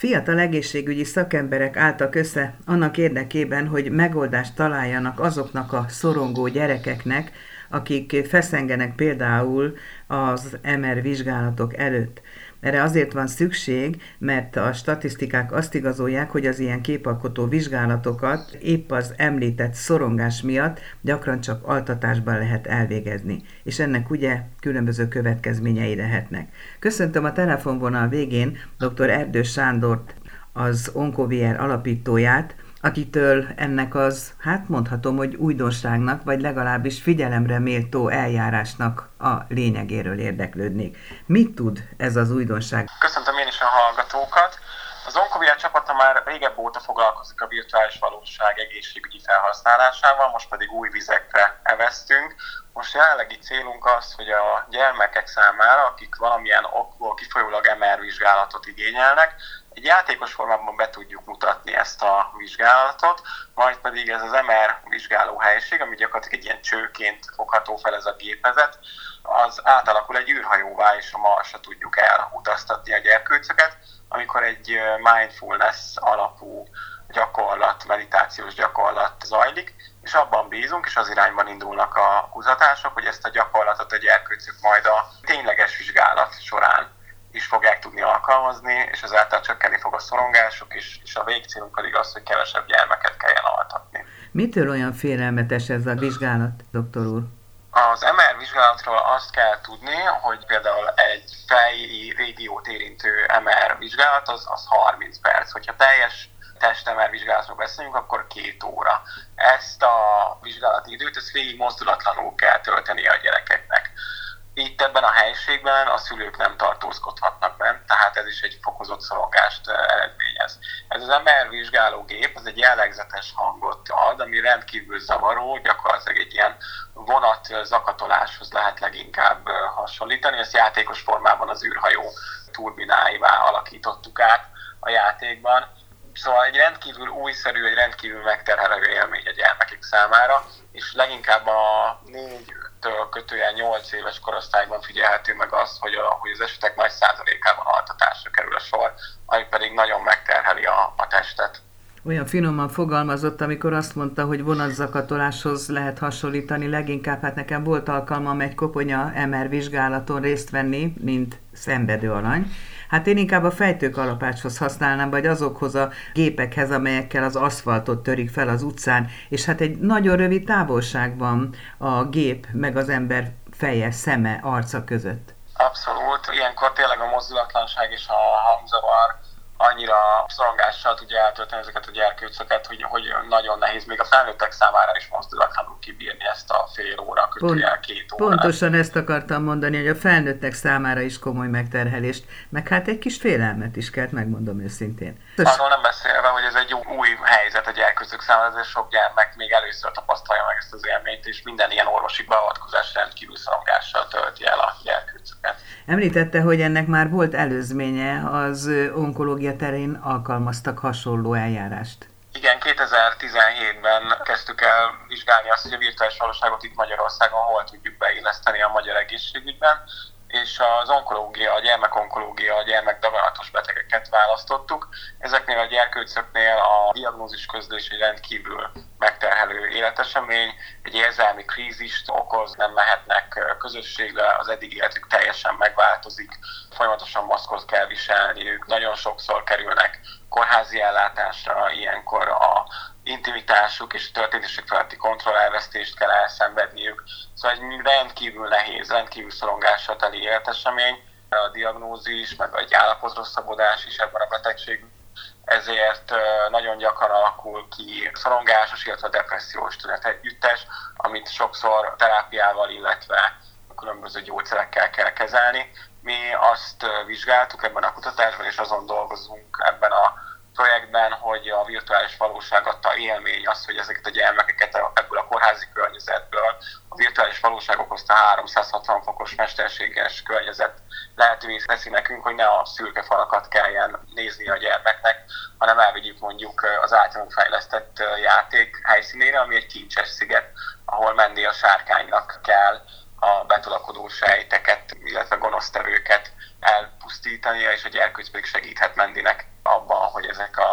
Fiatal egészségügyi szakemberek álltak össze annak érdekében, hogy megoldást találjanak azoknak a szorongó gyerekeknek, akik feszengenek például az MR vizsgálatok előtt. Erre azért van szükség, mert a statisztikák azt igazolják, hogy az ilyen képalkotó vizsgálatokat épp az említett szorongás miatt gyakran csak altatásban lehet elvégezni, és ennek ugye különböző következményei lehetnek. Köszöntöm a telefonvonal végén dr. Erdő Sándort, az Onkovier alapítóját, akitől ennek az, hát mondhatom, hogy újdonságnak, vagy legalábbis figyelemre méltó eljárásnak a lényegéről érdeklődnék. Mit tud ez az újdonság? Köszöntöm én is a hallgatókat. Az Onkovia csapata már régebb óta foglalkozik a virtuális valóság egészségügyi felhasználásával, most pedig új vizekre eveztünk. Most jelenlegi célunk az, hogy a gyermekek számára, akik valamilyen okból kifolyólag MR vizsgálatot igényelnek, egy játékos formában be tudjuk mutatni ezt a vizsgálatot, majd pedig ez az MR vizsgáló helység, ami gyakorlatilag egy ilyen csőként fogható fel ez a gépezet, az átalakul egy űrhajóvá, és a Marsra tudjuk elutaztatni a gyerkőcöket, amikor egy mindfulness alapú gyakorlat, meditációs gyakorlat zajlik, és abban bízunk, és az irányban indulnak a kutatások, hogy ezt a gyakorlatot a gyerkőcök majd a tényleges vizsgálat során is fogják tudni alkalmazni, és ezáltal csökkenni fog a szorongások, és, és a végcélunk pedig az, hogy kevesebb gyermeket kelljen altatni. Mitől olyan félelmetes ez a vizsgálat, doktor úr? Az MR vizsgálatról azt kell tudni, hogy például egy feji régiót érintő MR vizsgálat az, az 30 perc. Hogyha teljes test-MR vizsgálatról beszélünk, akkor két óra. Ezt a vizsgálati időt, ezt végig mozdulatlanul kell tölteni a gyerekeknek. Itt ebben a helységben a szülők nem tartózkodhatnak bent, tehát ez is egy fokozott szorongást eredményez. Ez az MR vizsgálógép, az egy jellegzetes hangot ad, ami rendkívül zavaró, gyakorlatilag egy ilyen vonat zakatoláshoz lehet leginkább hasonlítani. Ezt játékos formában az űrhajó turbináivá alakítottuk át a játékban. Szóval egy rendkívül újszerű, egy rendkívül megterhelő élmény a gyermekek számára, és leginkább a négy kötően 8 éves korosztályban figyelhető meg az, hogy, a, hogy az esetek nagy százalékában altatásra kerül a sor, ami pedig nagyon megterheli a, a testet. Olyan finoman fogalmazott, amikor azt mondta, hogy vonatzakatoláshoz lehet hasonlítani. Leginkább hát nekem volt alkalmam egy koponya MR vizsgálaton részt venni, mint szenvedő alany Hát én inkább a fejtőkalapácshoz használnám, vagy azokhoz a gépekhez, amelyekkel az aszfaltot törik fel az utcán, és hát egy nagyon rövid távolság van a gép meg az ember feje, szeme, arca között. Abszolút. Ilyenkor tényleg a mozdulatlanság és a hangzavar annyira szorongással tudja eltölteni ezeket a gyerkőcöket, hogy, hogy nagyon nehéz még a felnőttek számára is mozdulatlanul kibírni ezt a fél óra, Pont, két óra. Pontosan ezt akartam mondani, hogy a felnőttek számára is komoly megterhelést, meg hát egy kis félelmet is kell, megmondom őszintén. Arról nem beszélve, hogy ez egy új helyzet a gyerkőcök számára, ezért sok gyermek még először tapasztalja meg ezt az élményt, és minden ilyen orvosi beavatkozás rendkívül szorongással tölti el a. Említette, hogy ennek már volt előzménye az onkológia terén alkalmaztak hasonló eljárást. Igen, 2017-ben kezdtük el vizsgálni azt, hogy a virtuális valóságot itt Magyarországon hol tudjuk beilleszteni a magyar egészségügyben, és az onkológia, a gyermekonkológia, a gyermekdaganatos betegeket választottuk. Ezeknél a gyerkőcöknél a diagnózis közlés egy rendkívül megterhelő életesemény, egy érzelmi krízist okoz, nem mehetnek közösségbe, az eddig életük teljesen megváltozik, folyamatosan maszkot kell viselniük, nagyon sokszor kerülnek kórházi ellátásra, ilyenkor a intimitásuk és a történések feletti kontrollelvesztést kell elszenvedniük. Szóval egy rendkívül nehéz, rendkívül szorongással teli életesemény, a diagnózis, meg egy állapotrosszabbodás is ebben a betegségben ezért nagyon gyakran alakul ki szorongásos, illetve depressziós tünet együttes, amit sokszor terápiával, illetve különböző gyógyszerekkel kell kezelni. Mi azt vizsgáltuk ebben a kutatásban, és azon dolgozunk ebben a projektben, hogy a virtuális valóság adta élmény az, hogy ezeket a gyermekeket ebből a kórházi környezetből a virtuális valóság okozta 360 fokos mesterséges környezet lehetővé teszi nekünk, hogy ne a szürke falakat kelljen nézni a gyermeknek, hanem elvigyük mondjuk az általunk fejlesztett játék helyszínére, ami egy kincses sziget, ahol menni a sárkánynak kell a betolakodó sejteket, illetve gonosztevőket elpusztítania, és a gyerkőc pedig segíthet Mendinek abban,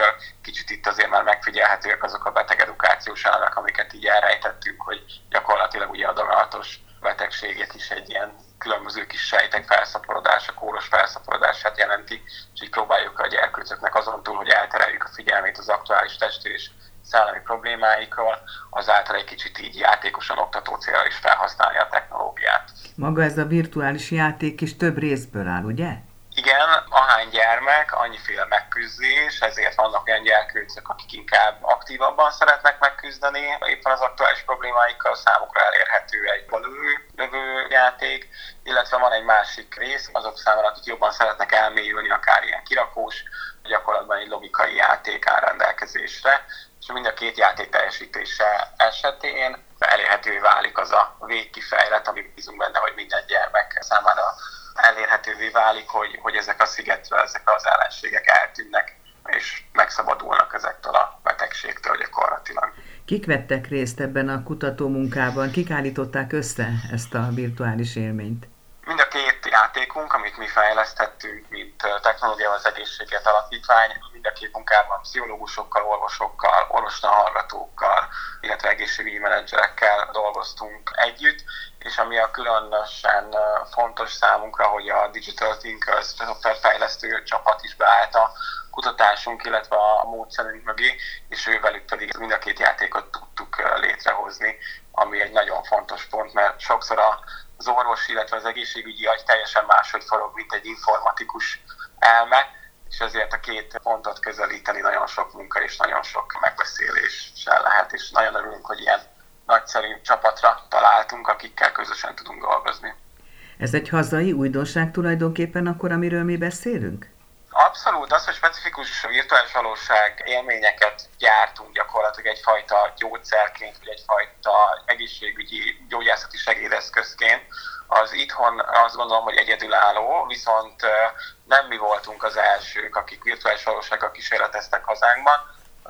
részről. Kicsit itt azért már megfigyelhetőek azok a beteg edukációs elemek, amiket így elrejtettünk, hogy gyakorlatilag ugye a daganatos betegségek is egy ilyen különböző kis sejtek felszaporodása, kóros felszaporodását jelenti, és így próbáljuk a gyerkőcöknek azon túl, hogy eltereljük a figyelmét az aktuális testi és szellemi problémáikról, azáltal egy kicsit így játékosan oktató célra is felhasználni a technológiát. Maga ez a virtuális játék is több részből áll, ugye? Igen, ahány gyermek, annyiféle megküzdés, ezért vannak olyan gyerkőcök, akik inkább aktívabban szeretnek megküzdeni, éppen az aktuális problémáikkal számukra elérhető egy balövő játék, illetve van egy másik rész, azok számára, akik jobban szeretnek elmélyülni, akár ilyen kirakós, gyakorlatban egy logikai játék áll rendelkezésre, és mind a két játék teljesítése esetén elérhetővé válik az a végkifejlet, ami bízunk benne, hogy minden gyermek számára elérhetővé válik, hogy, hogy ezek a szigetről, ezek az ellenségek eltűnnek, és megszabadulnak ezektől a betegségtől gyakorlatilag. Kik vettek részt ebben a kutatómunkában? Kik állították össze ezt a virtuális élményt? Mind a két játékunk, amit mi fejlesztettünk, mint Technológia az Egészséget Alapítvány, mind a két munkában pszichológusokkal, orvosokkal, orvostanhallgatókkal, illetve egészségügyi menedzserekkel dolgoztunk együtt, és ami a különösen fontos számunkra, hogy a Digital Thinkers szoftverfejlesztő csapat is beállt a kutatásunk, illetve a módszerünk mögé, és ővelük pedig mind a két játékot tudtuk létrehozni, ami egy nagyon fontos pont, mert sokszor az orvos, illetve az egészségügyi agy teljesen máshogy forog, mint egy informatikus elme, és ezért a két pontot közelíteni nagyon sok munka és nagyon sok megbeszéléssel lehet, és nagyon örülünk, hogy ilyen nagyszerű csapatra találtunk, akikkel közösen tudunk dolgozni. Ez egy hazai újdonság tulajdonképpen akkor, amiről mi beszélünk? Abszolút, az, hogy specifikus virtuális valóság élményeket gyártunk gyakorlatilag egyfajta gyógyszerként, vagy egyfajta egészségügyi gyógyászati segédeszközként, az itthon azt gondolom, hogy egyedülálló, viszont nem mi voltunk az elsők, akik virtuális valósággal kísérleteztek hazánkban,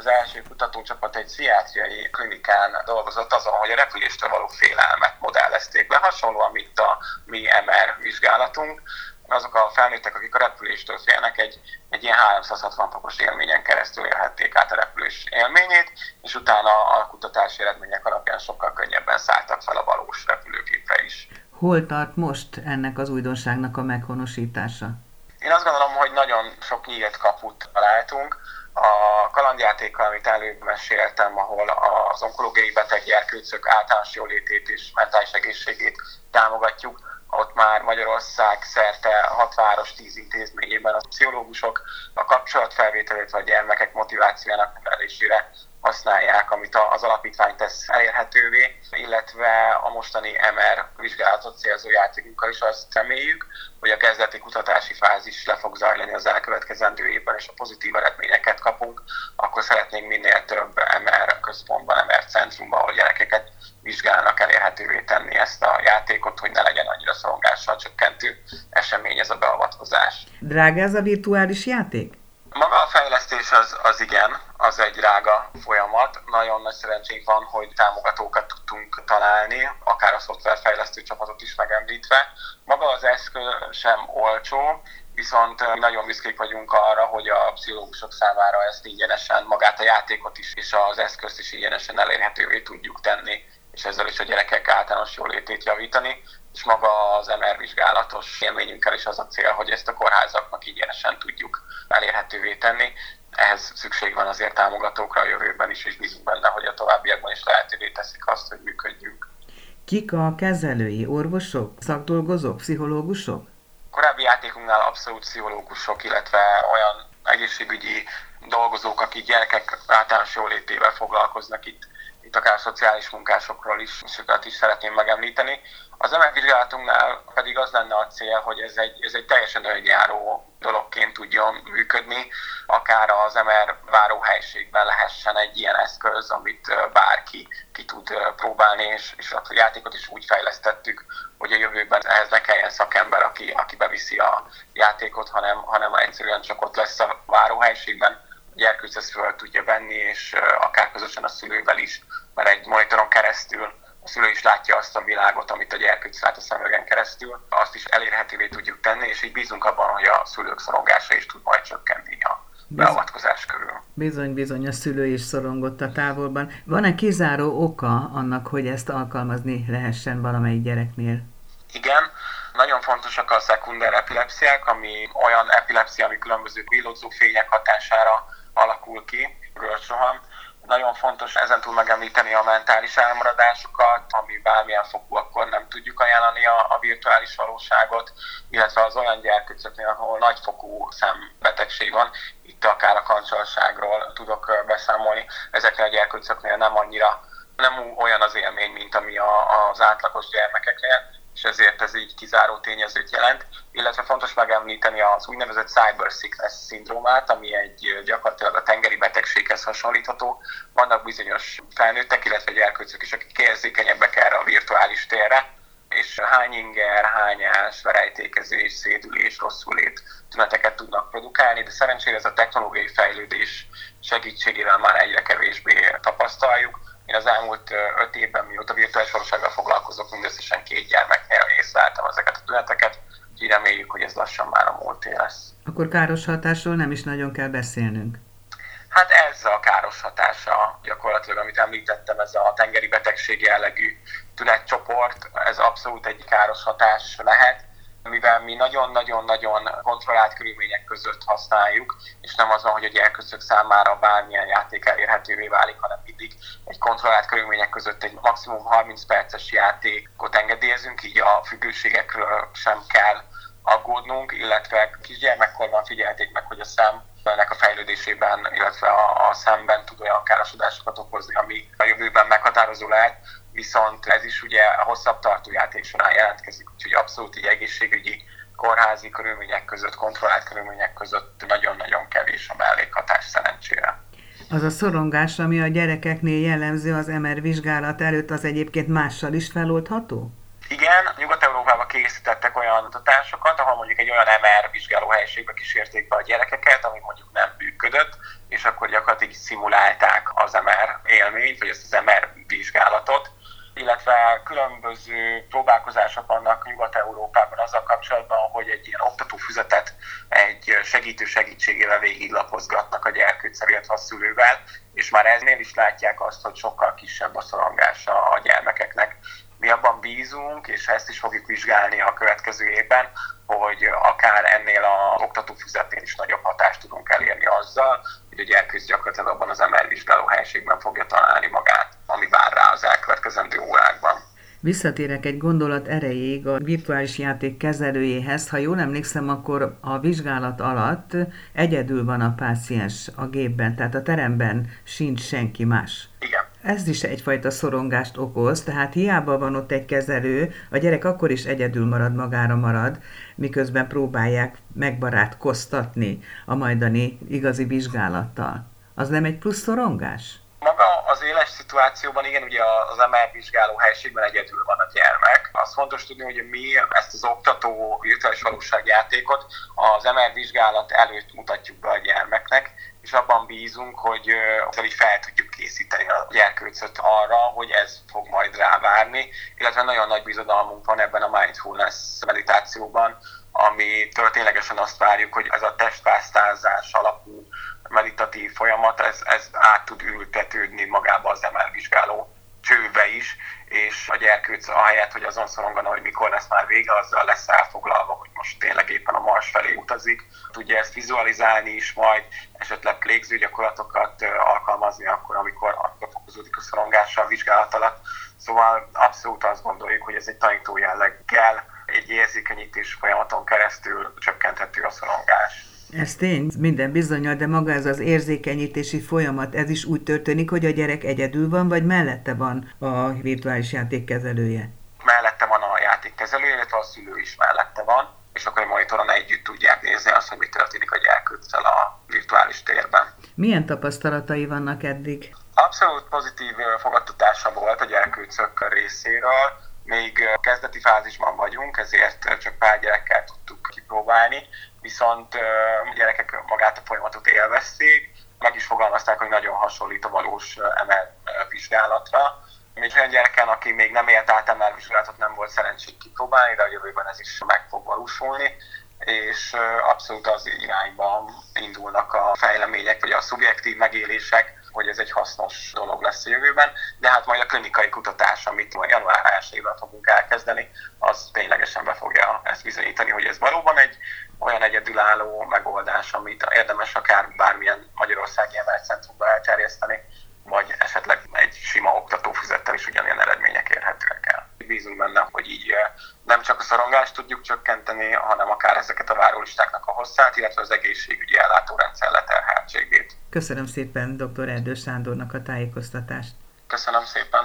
az első kutatócsapat egy pszichiátriai klinikán dolgozott azon, hogy a repüléstől való félelmet modellezték be, hasonlóan, mint a mi MR vizsgálatunk. Azok a felnőttek, akik a repüléstől félnek, egy, egy ilyen 360 fokos élményen keresztül élhették át a repülés élményét, és utána a kutatási eredmények alapján sokkal könnyebben szálltak fel a valós repülőgépre is. Hol tart most ennek az újdonságnak a meghonosítása? Én azt gondolom, hogy nagyon sok nyílt kaput találtunk a kalandjátékkal, amit előbb meséltem, ahol az onkológiai beteg gyerkőcök általános jólétét és mentális egészségét támogatjuk, ott már Magyarország szerte hat város, tíz intézményében a pszichológusok a kapcsolatfelvételét vagy a gyermekek motivációjának növelésére használják, amit az alapítvány tesz elérhetővé, illetve a mostani MR vizsgálatot célzó játékunkkal is azt reméljük, hogy a kezdeti kutatási fázis le fog zajlani az elkövetkezendő évben, és a pozitív eredményeket kapunk, akkor szeretnénk minél több MR központban, MR centrumban, ahol gyerekeket vizsgálnak elérhetővé tenni ezt a játékot, hogy ne legyen annyira szorongással csökkentő esemény ez a beavatkozás. Drága ez a virtuális játék? Maga a fejlesztés az, az igen, az egy drága folyamat. Nagyon nagy szerencsénk van, hogy támogatókat tudtunk találni, akár a szoftverfejlesztő csapatot is megemlítve. Maga az eszköz sem olcsó, viszont nagyon büszkék vagyunk arra, hogy a pszichológusok számára ezt ingyenesen, magát a játékot is és az eszközt is ingyenesen elérhetővé tudjuk tenni, és ezzel is a gyerekek általános jólétét javítani és maga az MR vizsgálatos élményünkkel is az a cél, hogy ezt a kórházaknak ingyenesen tudjuk elérhetővé tenni. Ehhez szükség van azért támogatókra a jövőben is, és bízunk benne, hogy a továbbiakban is lehetővé teszik azt, hogy működjünk. Kik a kezelői? Orvosok? Szakdolgozók? Pszichológusok? Korábbi játékunknál abszolút pszichológusok, illetve olyan egészségügyi dolgozók, akik gyerekek általános jólétével foglalkoznak itt, itt akár szociális munkásokról is, és őket is szeretném megemlíteni. Az emekvizsgálatunknál pedig az lenne a cél, hogy ez egy, ez egy teljesen önjáró dologként tudjon működni, akár az MR váróhelységben lehessen egy ilyen eszköz, amit bárki ki tud próbálni, és, és a játékot is úgy fejlesztettük, hogy a jövőben ehhez ne kelljen szakember, aki, aki beviszi a játékot, hanem, hanem egyszerűen csak ott lesz a váróhelységben, a gyerkőc ezt föl tudja venni, és akár közösen a szülővel is, mert egy monitoron keresztül a szülő is látja azt a világot, amit a gyerkőc lát a szemüvegen keresztül, azt is elérhetővé tudjuk tenni, és így bízunk abban, hogy a szülők szorongása is tud majd csökkenni a beavatkozás körül. Bizony-bizony a szülő is szorongott a távolban. Van-e kizáró oka annak, hogy ezt alkalmazni lehessen valamelyik gyereknél? Igen, nagyon fontosak a szekunder epilepsziák, ami olyan epilepszia, ami különböző villódzó fények hatására alakul ki, görcsroham. Nagyon fontos ezen túl megemlíteni a mentális elmaradásokat, ami bármilyen fokú, akkor nem tudjuk ajánlani a, a virtuális valóságot, illetve az olyan gyerkőcöknél, ahol nagyfokú szembetegség van, itt akár a kancsalságról tudok beszámolni, ezeknél a gyerkőcöknél nem annyira nem olyan az élmény, mint ami a, az átlagos gyermekeknél, és ezért ez így kizáró tényezőt jelent, illetve fontos megemlíteni az úgynevezett cyber sickness szindrómát, ami egy gyakorlatilag a tengeri betegséghez hasonlítható. Vannak bizonyos felnőttek, illetve gyerkőcök is, akik érzékenyebbek erre a virtuális térre, és hány inger, hányás, verejtékezés, szédülés, rosszulét tüneteket tudnak produkálni, de szerencsére ez a technológiai fejlődés segítségével már egyre kevésbé tapasztaljuk én az elmúlt öt évben, mióta virtuális valósággal foglalkozok, mindösszesen két gyermeknél észleltem ezeket a tüneteket, úgyhogy reméljük, hogy ez lassan már a múlté lesz. Akkor káros hatásról nem is nagyon kell beszélnünk. Hát ez a káros hatása gyakorlatilag, amit említettem, ez a tengeri betegség jellegű tünetcsoport, ez abszolút egy káros hatás lehet mivel mi nagyon-nagyon-nagyon kontrollált körülmények között használjuk, és nem az van, hogy a gyerkőcök számára bármilyen játék elérhetővé válik, hanem mindig egy kontrollált körülmények között egy maximum 30 perces játékot engedélyezünk, így a függőségekről sem kell aggódnunk, illetve kisgyermekkorban figyelték meg, hogy a szem ennek a fejlődésében, illetve a, a szemben tud olyan károsodásokat okozni, ami a jövőben meghatározó lehet, viszont ez is ugye hosszabb tartó játék jelentkezik, úgyhogy abszolút egy egészségügyi kórházi körülmények között, kontrollált körülmények között nagyon-nagyon kevés a mellékhatás szerencsére. Az a szorongás, ami a gyerekeknél jellemző az MR vizsgálat előtt, az egyébként mással is feloldható? Igen, Nyugat-Európában készítettek olyan kutatásokat, ahol mondjuk egy olyan MR vizsgálóhelyiségbe kísérték be a gyerekeket, ami mondjuk nem működött, és akkor gyakorlatilag szimulálták az MR élményt, vagy ezt az MR vizsgálatot, illetve különböző próbálkozások vannak Nyugat-Európában azzal kapcsolatban, hogy egy ilyen oktatófüzetet egy segítő segítségével végiglapozgatnak a gyerkőccel, illetve a szülővel, és már eznél is látják azt, hogy sokkal kisebb a szorongása a gyermekeknek. Bízunk, és ezt is fogjuk vizsgálni a következő évben, hogy akár ennél a oktatófüzetnél is nagyobb hatást tudunk elérni azzal, hogy a gyerkőc gyakorlatilag abban az MR vizsgáló helységben fogja találni magát, ami vár rá az elkövetkezendő órákban. Visszatérek egy gondolat erejéig a virtuális játék kezelőjéhez. Ha jól emlékszem, akkor a vizsgálat alatt egyedül van a páciens a gépben, tehát a teremben sincs senki más. Ez is egyfajta szorongást okoz, tehát hiába van ott egy kezelő, a gyerek akkor is egyedül marad, magára marad, miközben próbálják megbarátkoztatni a majdani igazi vizsgálattal. Az nem egy plusz szorongás? Maga az éles szituációban igen, ugye az MR vizsgáló helységben egyedül van a gyermek. Az fontos tudni, hogy mi ezt az oktató virtuális valóságjátékot az MR vizsgálat előtt mutatjuk be a gyermeknek, és abban bízunk, hogy ezzel így fel tudjuk készíteni a gyerkőcöt arra, hogy ez fog majd rávárni, illetve nagyon nagy bizodalmunk van ebben a mindfulness meditációban, ami ténylegesen azt várjuk, hogy ez a testpásztázás alapú meditatív folyamat, ez, ez át tud ültetődni magába az MR vizsgáló csőbe is, és a gyerkőc ahelyett, hogy azon szorongana, hogy mikor lesz már vége, azzal lesz elfoglalva, hogy most tényleg éppen a Mars felé utazik. Tudja ezt vizualizálni is majd, esetleg légző gyakorlatokat alkalmazni akkor, amikor, amikor fokozódik a szorongása a vizsgálat alatt. Szóval abszolút azt gondoljuk, hogy ez egy tanító jelleggel, egy érzékenyítés folyamaton keresztül csökkenthető a szorongás. Ez tény, minden bizonyal, de maga ez az érzékenyítési folyamat, ez is úgy történik, hogy a gyerek egyedül van, vagy mellette van a virtuális játékkezelője? Mellette van a játékkezelője, illetve a szülő is mellette van, és akkor a monitoron együtt tudják nézni azt, hogy mi történik a gyerkőccel a virtuális térben. Milyen tapasztalatai vannak eddig? Abszolút pozitív fogadtatása volt a gyerkőcök részéről. Még kezdeti fázisban vagyunk, ezért csak pár gyerekkel tudtuk kipróbálni, viszont a gyerekek magát a folyamatot élvezték, meg is fogalmazták, hogy nagyon hasonlít a valós MR vizsgálatra. Még olyan gyereken, aki még nem élt át MR vizsgálatot, nem volt szerencsét kipróbálni, de a jövőben ez is meg fog valósulni, és abszolút az irányban indul javulnak a fejlemények, vagy a szubjektív megélések, hogy ez egy hasznos dolog lesz a jövőben, de hát majd a klinikai kutatás, amit január 1 fogunk elkezdeni, az ténylegesen be fogja ezt bizonyítani, hogy ez valóban egy olyan egyedülálló megoldás, amit érdemes akár bármilyen Magyarországi emelcentrumba elterjeszteni, vagy esetleg egy sima oktatófüzettel is ugyanilyen eredmények érhetőek el. Bízunk benne, hogy így nem csak a szorongást tudjuk csökkenteni, hanem akár ezeket a várólistáknak a hosszát, illetve az egészségügyi ellátórendszer leterheltségét. Köszönöm szépen dr. Erdős Sándornak a tájékoztatást. Köszönöm szépen.